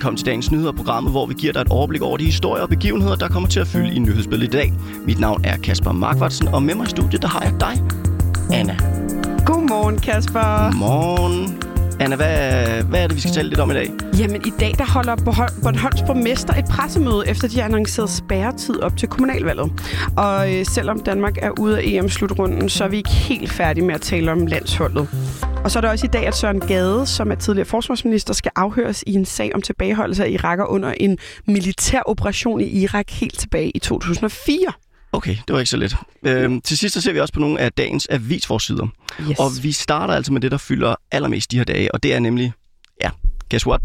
velkommen til dagens nyheder, programmet, hvor vi giver dig et overblik over de historier og begivenheder, der kommer til at fylde i nyhedsbilledet i dag. Mit navn er Kasper Markvartsen, og med mig i studiet, der har jeg dig, Anna. Godmorgen, Kasper. Godmorgen. Anna, hvad, hvad er det, vi skal tale lidt om i dag? Jamen, i dag der holder Bornholms borgmester et pressemøde, efter de har annonceret spærretid op til kommunalvalget. Og øh, selvom Danmark er ude af EM-slutrunden, så er vi ikke helt færdige med at tale om landsholdet. Og så er det også i dag, at Søren Gade, som er tidligere forsvarsminister, skal afhøres i en sag om tilbageholdelse af iraker under en militær operation i Irak helt tilbage i 2004. Okay, det var ikke så let. Øhm, til sidst så ser vi også på nogle af dagens avisforsider. Yes. Og vi starter altså med det, der fylder allermest de her dage, og det er nemlig, ja, guess what?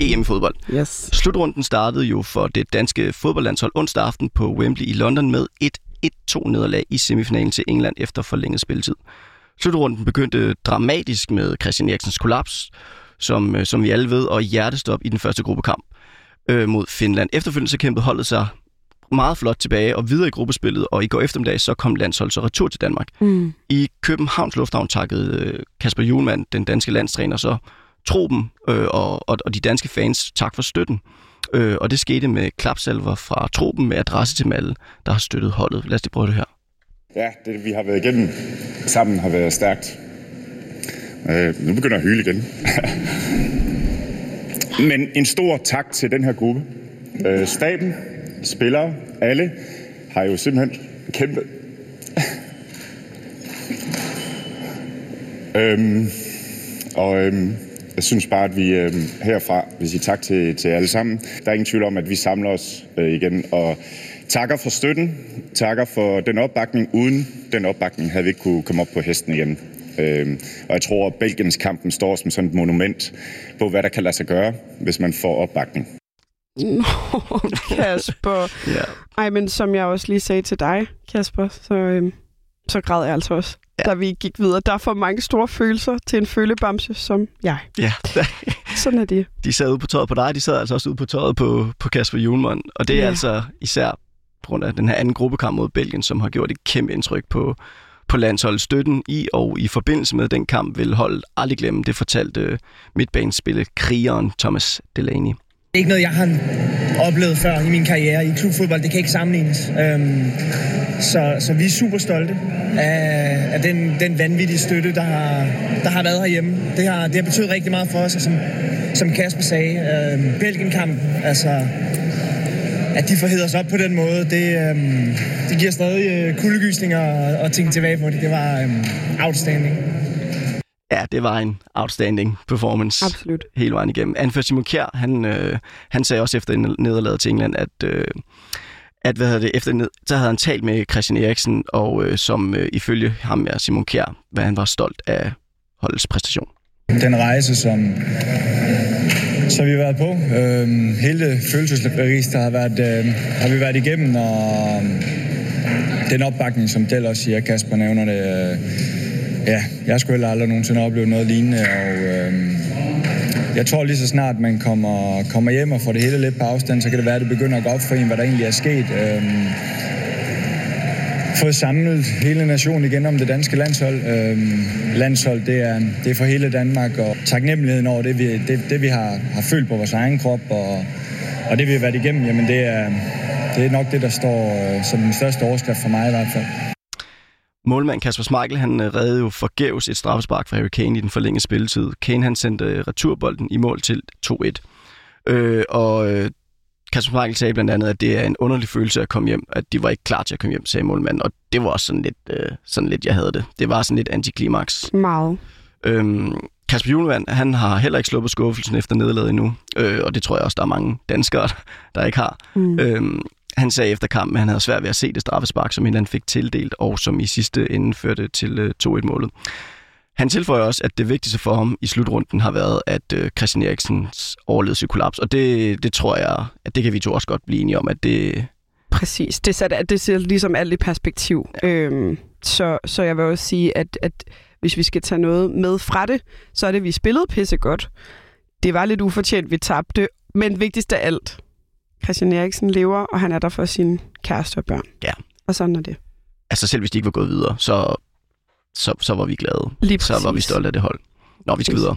EM i fodbold. Yes. Slutrunden startede jo for det danske fodboldlandshold onsdag aften på Wembley i London med et 1-2 nederlag i semifinalen til England efter forlænget spilletid. Slutrunden begyndte dramatisk med Christian Eriksens kollaps, som, øh, som vi alle ved, og hjertestop i den første gruppekamp øh, mod Finland. Efterfølgende så kæmpede holdet sig meget flot tilbage og videre i gruppespillet, og i går eftermiddag så kom landsholdet så retur til Danmark. Mm. I Københavns Lufthavn takkede øh, Kasper Julemand, den danske landstræner, så truppen øh, og, og, og de danske fans tak for støtten. Øh, og det skete med klapsalver fra truppen med adresse til alle, der har støttet holdet. Lad os lige prøve det her. Ja, det vi har været igennem sammen har været stærkt. Øh, nu begynder jeg at hyle igen. Men en stor tak til den her gruppe. Øh, staben, spillere, alle har jo simpelthen kæmpet. øhm, og øhm, jeg synes bare, at vi øhm, herfra vil sige tak til, til alle sammen. Der er ingen tvivl om, at vi samler os øh, igen og takker for støtten, takker for den opbakning. Uden den opbakning havde vi ikke kunne komme op på hesten igen. Øhm, og jeg tror, at Belgiens kampen står som sådan et monument på, hvad der kan lade sig gøre, hvis man får opbakning. Nå, Kasper. ja. Ej, men som jeg også lige sagde til dig, Kasper, så, øhm, så græd jeg altså også, ja. da vi gik videre. Der er for mange store følelser til en følebamse som jeg. Ja. Sådan er det. De sad ude på tøjet på dig, de sad altså også ude på tøjet på, på Kasper Julemand. Og det er ja. altså især på grund af den her anden gruppekamp mod Belgien, som har gjort et kæmpe indtryk på, på landsholdets Støtten i og i forbindelse med den kamp vil holdet aldrig glemme. Det fortalte øh, midtbanespiller krigeren Thomas Delaney. Det er ikke noget, jeg har oplevet før i min karriere i klubfodbold. Det kan ikke sammenlignes. Øhm, så, så vi er super stolte af, af den, den vanvittige støtte, der har, der har været herhjemme. Det har, det har betydet rigtig meget for os, og som, som Kasper sagde, øhm, Belgien-kamp, altså at de får os op på den måde, det, øhm, det giver stadig øh, kuldegysninger og, og tænke tilbage på det. Det var øhm, outstanding. Ja, det var en outstanding performance. Absolut. Hele vejen igennem. Anført Simon Kjær, han, øh, han sagde også efter nederlaget til England, at, øh, at hvad hedder det, efter ned, så havde han talt med Christian Eriksen, og øh, som øh, ifølge ham, ja, Simon Kjær, hvad han var stolt af holdets præstation. Den rejse, som, så vi har været på, øh, hele følelsesregister har, været, øh, har vi været igennem, og øhm, den opbakning, som Del også siger, Kasper nævner det, øh, Ja, jeg skulle heller aldrig nogensinde opleve noget lignende, og øh, jeg tror lige så snart man kommer, kommer hjem og får det hele lidt på afstand, så kan det være, at det begynder at gå op for en, hvad der egentlig er sket. Øh, fået samlet hele nationen igen om det danske landshold. Øhm, landshold, det er, det er for hele Danmark, og taknemmeligheden over det, vi, det, det, vi har, har følt på vores egen krop, og, og det, vi har været igennem, jamen det er, det er nok det, der står øh, som den største overskrift for mig i hvert fald. Målmand Kasper Schmeichel, han øh, redde jo forgæves et straffespark fra Harry Kane i den forlængede spilletid. Kane han sendte øh, returbolden i mål til 2-1. Øh, og øh, Kasper Schmeichel sagde blandt andet, at det er en underlig følelse at komme hjem, at de var ikke klar til at komme hjem, sagde målmanden. Og det var også sådan lidt, øh, sådan lidt jeg havde det. Det var sådan lidt antiklimaks. Meget. Øhm, Kasper Julevand, han har heller ikke sluppet skuffelsen efter nederlaget endnu, øh, og det tror jeg også, der er mange danskere, der ikke har. Mm. Øhm, han sagde efter kampen, at han havde svært ved at se det straffespark, som han fik tildelt, og som i sidste ende førte til 2-1-målet. Han tilføjer også, at det vigtigste for ham i slutrunden har været, at øh, Christian Eriksens overlevede sit kollaps. Og det, det tror jeg, at det kan vi to også godt blive enige om, at det... Præcis. Det, sætter, det ser ligesom alt i perspektiv. Ja. Øhm, så, så jeg vil også sige, at, at hvis vi skal tage noget med fra det, så er det, at vi spillede pisse godt. Det var lidt ufortjent, vi tabte, men vigtigst af alt, Christian Eriksen lever, og han er der for sin kæreste og børn. Ja. Og sådan er det. Altså selv hvis de ikke var gået videre, så, så, så var vi glade. Lige så var vi stolte af det hold. Nå, vi skal videre.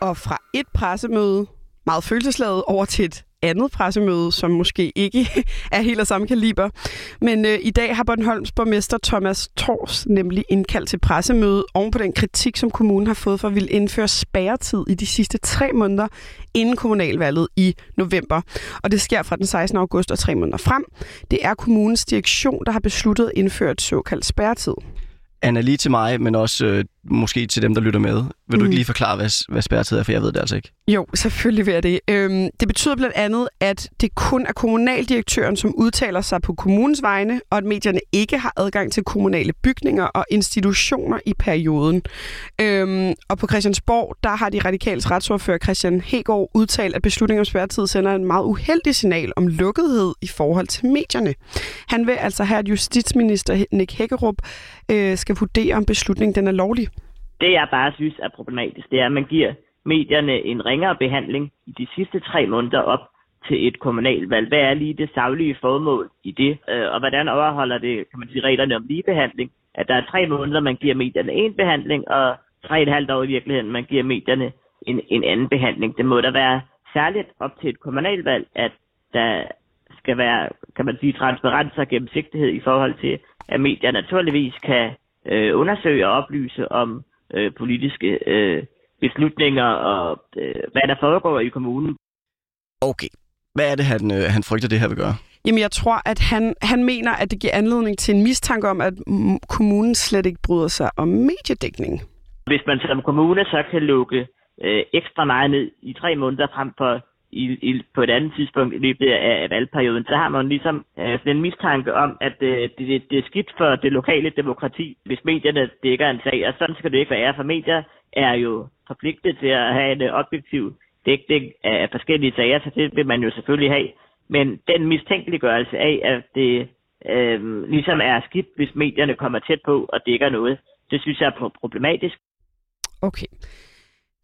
Og fra et pressemøde, meget følelsesladet, over til et andet pressemøde, som måske ikke er helt af samme kaliber. Men øh, i dag har Bornholms borgmester Thomas Tors nemlig indkaldt til pressemøde oven på den kritik, som kommunen har fået for at ville indføre spærretid i de sidste tre måneder inden kommunalvalget i november. Og det sker fra den 16. august og tre måneder frem. Det er kommunens direktion, der har besluttet at indføre et såkaldt spærretid. Anna, lige til mig, men også øh, måske til dem, der lytter med. Vil mm. du ikke lige forklare, hvad, hvad spærretid er, for jeg ved det altså ikke. Jo, selvfølgelig vil jeg det. Øhm, det betyder blandt andet, at det kun er kommunaldirektøren, som udtaler sig på kommunens vegne, og at medierne ikke har adgang til kommunale bygninger og institutioner i perioden. Øhm, og på Christiansborg, der har de radikales retsordfører Christian Hegård udtalt, at beslutningen om spærretid sender en meget uheldig signal om lukkethed i forhold til medierne. Han vil altså have, at justitsminister Nick Hækkerup øh, skal vurdere, om beslutningen den er lovlig. Det, jeg bare synes er problematisk, det er, at man giver medierne en ringere behandling i de sidste tre måneder op til et kommunalvalg. Hvad er lige det savlige formål i det? Øh, og hvordan overholder det, kan man sige, reglerne om ligebehandling? At der er tre måneder, man giver medierne en behandling, og tre og et halvt år i virkeligheden, man giver medierne en, en anden behandling. Det må da være særligt op til et kommunalvalg, at der skal være, kan man sige, transparens og gennemsigtighed i forhold til, at medier naturligvis kan øh, undersøge og oplyse om øh, politiske øh, beslutninger og øh, hvad der foregår i kommunen. Okay. Hvad er det, han, øh, han frygter, det her vil gøre? Jamen, jeg tror, at han, han mener, at det giver anledning til en mistanke om, at kommunen slet ikke bryder sig om mediedækning. Hvis man som kommune så kan lukke øh, ekstra meget ned i tre måneder frem for i, i, på et andet tidspunkt i løbet af, af valgperioden, så har man ligesom øh, sådan en mistanke om, at øh, det, det er skidt for det lokale demokrati, hvis medierne dækker en sag, og sådan skal det ikke være, for medier er jo forpligtet til at have en øh, objektiv dækning af forskellige sager, så det vil man jo selvfølgelig have. Men den mistænkeliggørelse af, at det øh, ligesom er skidt, hvis medierne kommer tæt på og dækker noget, det synes jeg er problematisk. Okay.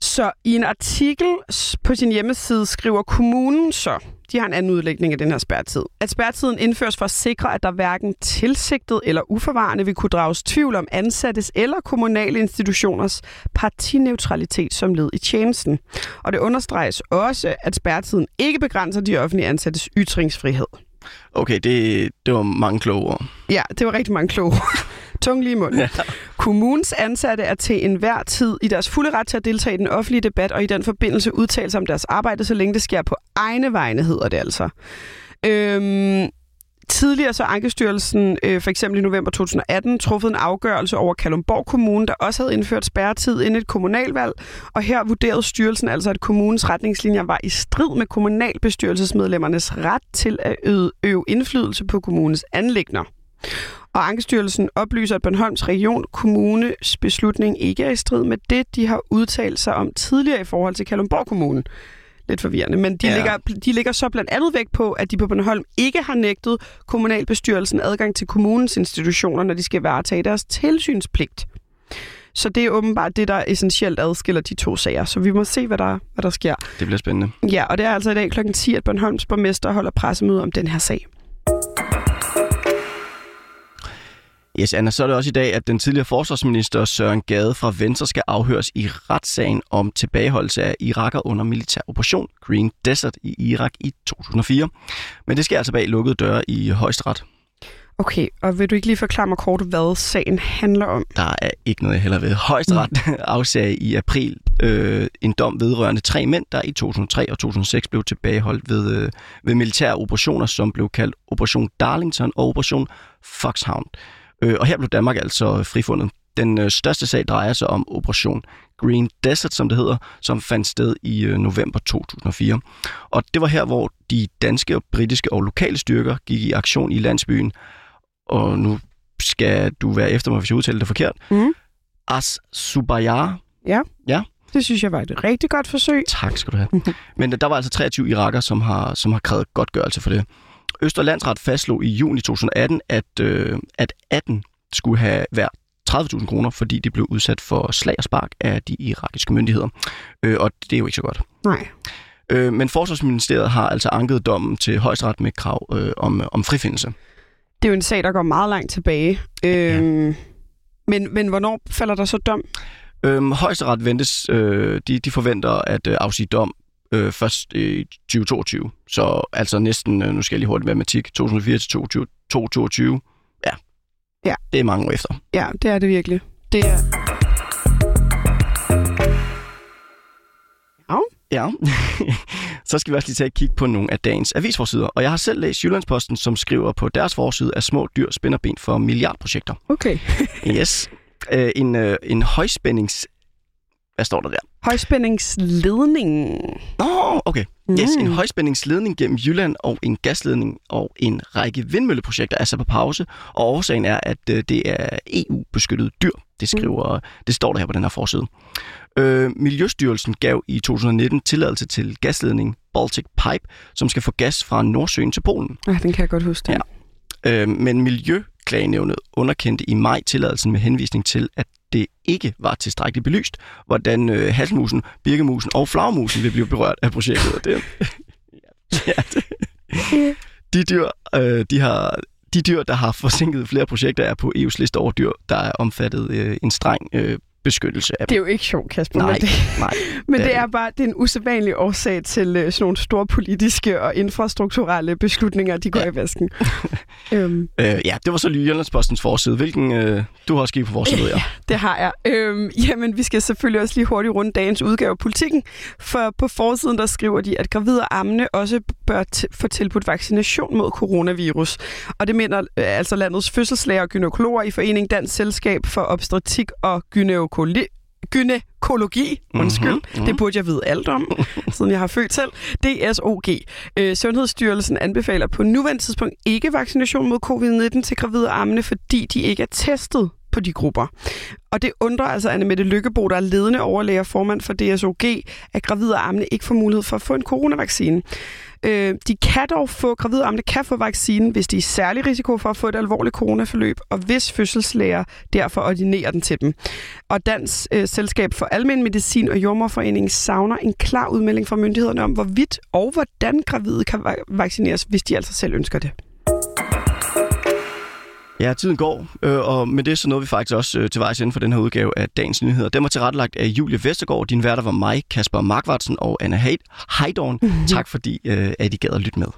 Så i en artikel på sin hjemmeside skriver kommunen så, de har en anden udlægning af den her spærretid, at spærretiden indføres for at sikre, at der hverken tilsigtet eller uforvarende vil kunne drages tvivl om ansattes eller kommunale institutioners partineutralitet som led i tjenesten. Og det understreges også, at spærretiden ikke begrænser de offentlige ansattes ytringsfrihed. Okay, det, det var mange kloge ord. Ja, det var rigtig mange kloge Tung lige i munden. Ja. Kommunens ansatte er til enhver tid i deres fulde ret til at deltage i den offentlige debat, og i den forbindelse udtale sig om deres arbejde, så længe det sker på egne vegne, hedder det altså. Øhm, Tidligere så Ankestyrelsen, øh, for eksempel i november 2018, truffet en afgørelse over Kalumborg Kommune, der også havde indført spærretid inden et kommunalvalg. Og her vurderede styrelsen altså, at kommunens retningslinjer var i strid med kommunalbestyrelsesmedlemmernes ret til at øve, øve indflydelse på kommunens anlægner. Og Ankestyrelsen oplyser, at Bornholms Region Kommunes beslutning ikke er i strid med det, de har udtalt sig om tidligere i forhold til Kalundborg Kommune. Lidt forvirrende, men de, ja. ligger, de ligger så blandt andet væk på, at de på Bornholm ikke har nægtet kommunalbestyrelsen adgang til kommunens institutioner, når de skal varetage deres tilsynspligt. Så det er åbenbart det, der essentielt adskiller de to sager. Så vi må se, hvad der, hvad der sker. Det bliver spændende. Ja, og det er altså i dag kl. 10, at Bornholms borgmester holder pressemøde om den her sag. Yes, Anna, så er det også i dag, at den tidligere forsvarsminister Søren Gade fra Venstre skal afhøres i retssagen om tilbageholdelse af iraker under militær operation Green Desert i Irak i 2004. Men det sker altså bag lukkede døre i højesteret. Okay, og vil du ikke lige forklare mig kort, hvad sagen handler om? Der er ikke noget, jeg heller ved. Højesteret mm. afsagde i april øh, en dom vedrørende tre mænd, der i 2003 og 2006 blev tilbageholdt ved, øh, ved militære operationer, som blev kaldt Operation Darlington og Operation Foxhound. Øh, og her blev Danmark altså frifundet. Den øh, største sag drejer sig om Operation Green Desert, som det hedder, som fandt sted i øh, november 2004. Og det var her, hvor de danske, og britiske og lokale styrker gik i aktion i landsbyen. Og nu skal du være efter mig, hvis jeg udtaler det forkert. Mm. As Subayar. Ja. Ja. Det synes jeg var et rigtig godt forsøg. Tak skal du have. Men der var altså 23 iraker, som har, som har krævet godtgørelse for det. Østerlandsret fastslog i juni 2018, at, øh, at 18 skulle have været 30.000 kroner, fordi de blev udsat for slag og spark af de irakiske myndigheder. Øh, og det er jo ikke så godt. Nej. Øh, men Forsvarsministeriet har altså anket dommen til højesteret med krav øh, om, om frifindelse. Det er jo en sag, der går meget langt tilbage. Øh, ja. men, men hvornår falder der så dom? Øhm, højesteret ventes, øh, de, de forventer at øh, afsige dom øh, først i 2022. Så altså næsten, øh, nu skal jeg lige hurtigt matematik, 2004 til 2022. Ja. Ja. Det er mange år efter. Ja, det er det virkelig. Det er... Ja. Ja. så skal vi også lige tage et kig på nogle af dagens avisforsider. Og jeg har selv læst Jyllandsposten, som skriver på deres forside, at små dyr spænder ben for milliardprojekter. Okay. yes. Øh, en, øh, en højspændings... Hvad står der der? Højspændingsledning. Nå, oh, okay. Yes, Mm. en højspændingsledning gennem Jylland og en gasledning og en række vindmølleprojekter er sat på pause, og årsagen er, at øh, det er EU-beskyttet dyr. Det skriver, det står der her på den her forside. Øh, Miljøstyrelsen gav i 2019 tilladelse til gasledning Baltic Pipe, som skal få gas fra Nordsøen til Polen. Ja, den kan jeg godt huske. Ja. Øh, men Miljøklagenævnet underkendte i maj tilladelsen med henvisning til, at det ikke var tilstrækkeligt belyst, hvordan øh, halsmusen, birkemusen og flagmusen vil blive berørt af projektet. Det, ja, det, de, dyr, øh, de, har, de dyr, der har forsinket flere projekter, er på EU's liste over dyr, der er omfattet øh, en streng øh, beskyttelse af Det er jo ikke sjovt, Kasper. Nej, Men, det, nej. men det er det er bare det er en usædvanlig årsag til øh, sådan nogle store politiske og infrastrukturelle beslutninger, de går Ja. i vasken. øhm, Øh, ja, det var så lige Jyllandspostens forside. Hvilken, øh, du har også på forsiden, ved jeg. det har jeg. Øhm, jamen, vi skal selvfølgelig også lige hurtigt runde dagens udgave af politikken, for på forsiden der skriver de, at gravide og ammende også bør få tilbudt vaccination mod coronavirus. Og det mener øh, altså landets fødselslæger og gynækologer i Forening Dansk Selskab for Obstetrik og Gynækologi. Gynækologi, undskyld. Mhm, Mm-hmm. Det burde jeg vide alt om, siden jeg har født selv. DSOG. Øh, Sundhedsstyrelsen anbefaler på nuværende tidspunkt ikke vaccination mod covid-19 til gravide og ammende, fordi de ikke er testet på de grupper. Og det undrer altså Anne Mette Lykkebo, der er ledende overlæger og formand for DSOG, at gravide og ikke får mulighed for at få en coronavaccine. Øh, de kan dog få, gravide amne kan få vaccinen, hvis de er i særlig risiko for at få et alvorligt coronaforløb, og hvis fødselslæger derfor ordinerer den til dem. Og Dansk øh, Selskab for Almen Medicin og Jordmorforeningen savner en klar udmelding fra myndighederne om, hvorvidt og hvordan gravide kan va- vaccineres, hvis de altså selv ønsker det. Ja, tiden går, øh, og med det så nåede vi faktisk også øh, til vejs inden for den her udgave af Dagens Nyheder. Den var tilrettelagt af Julie Vestergaard. Din værter var mig, Kasper Markvartsen og Anna Heid- Heidorn. Mm-hmm. Tak fordi, øh, at I gad at lytte med.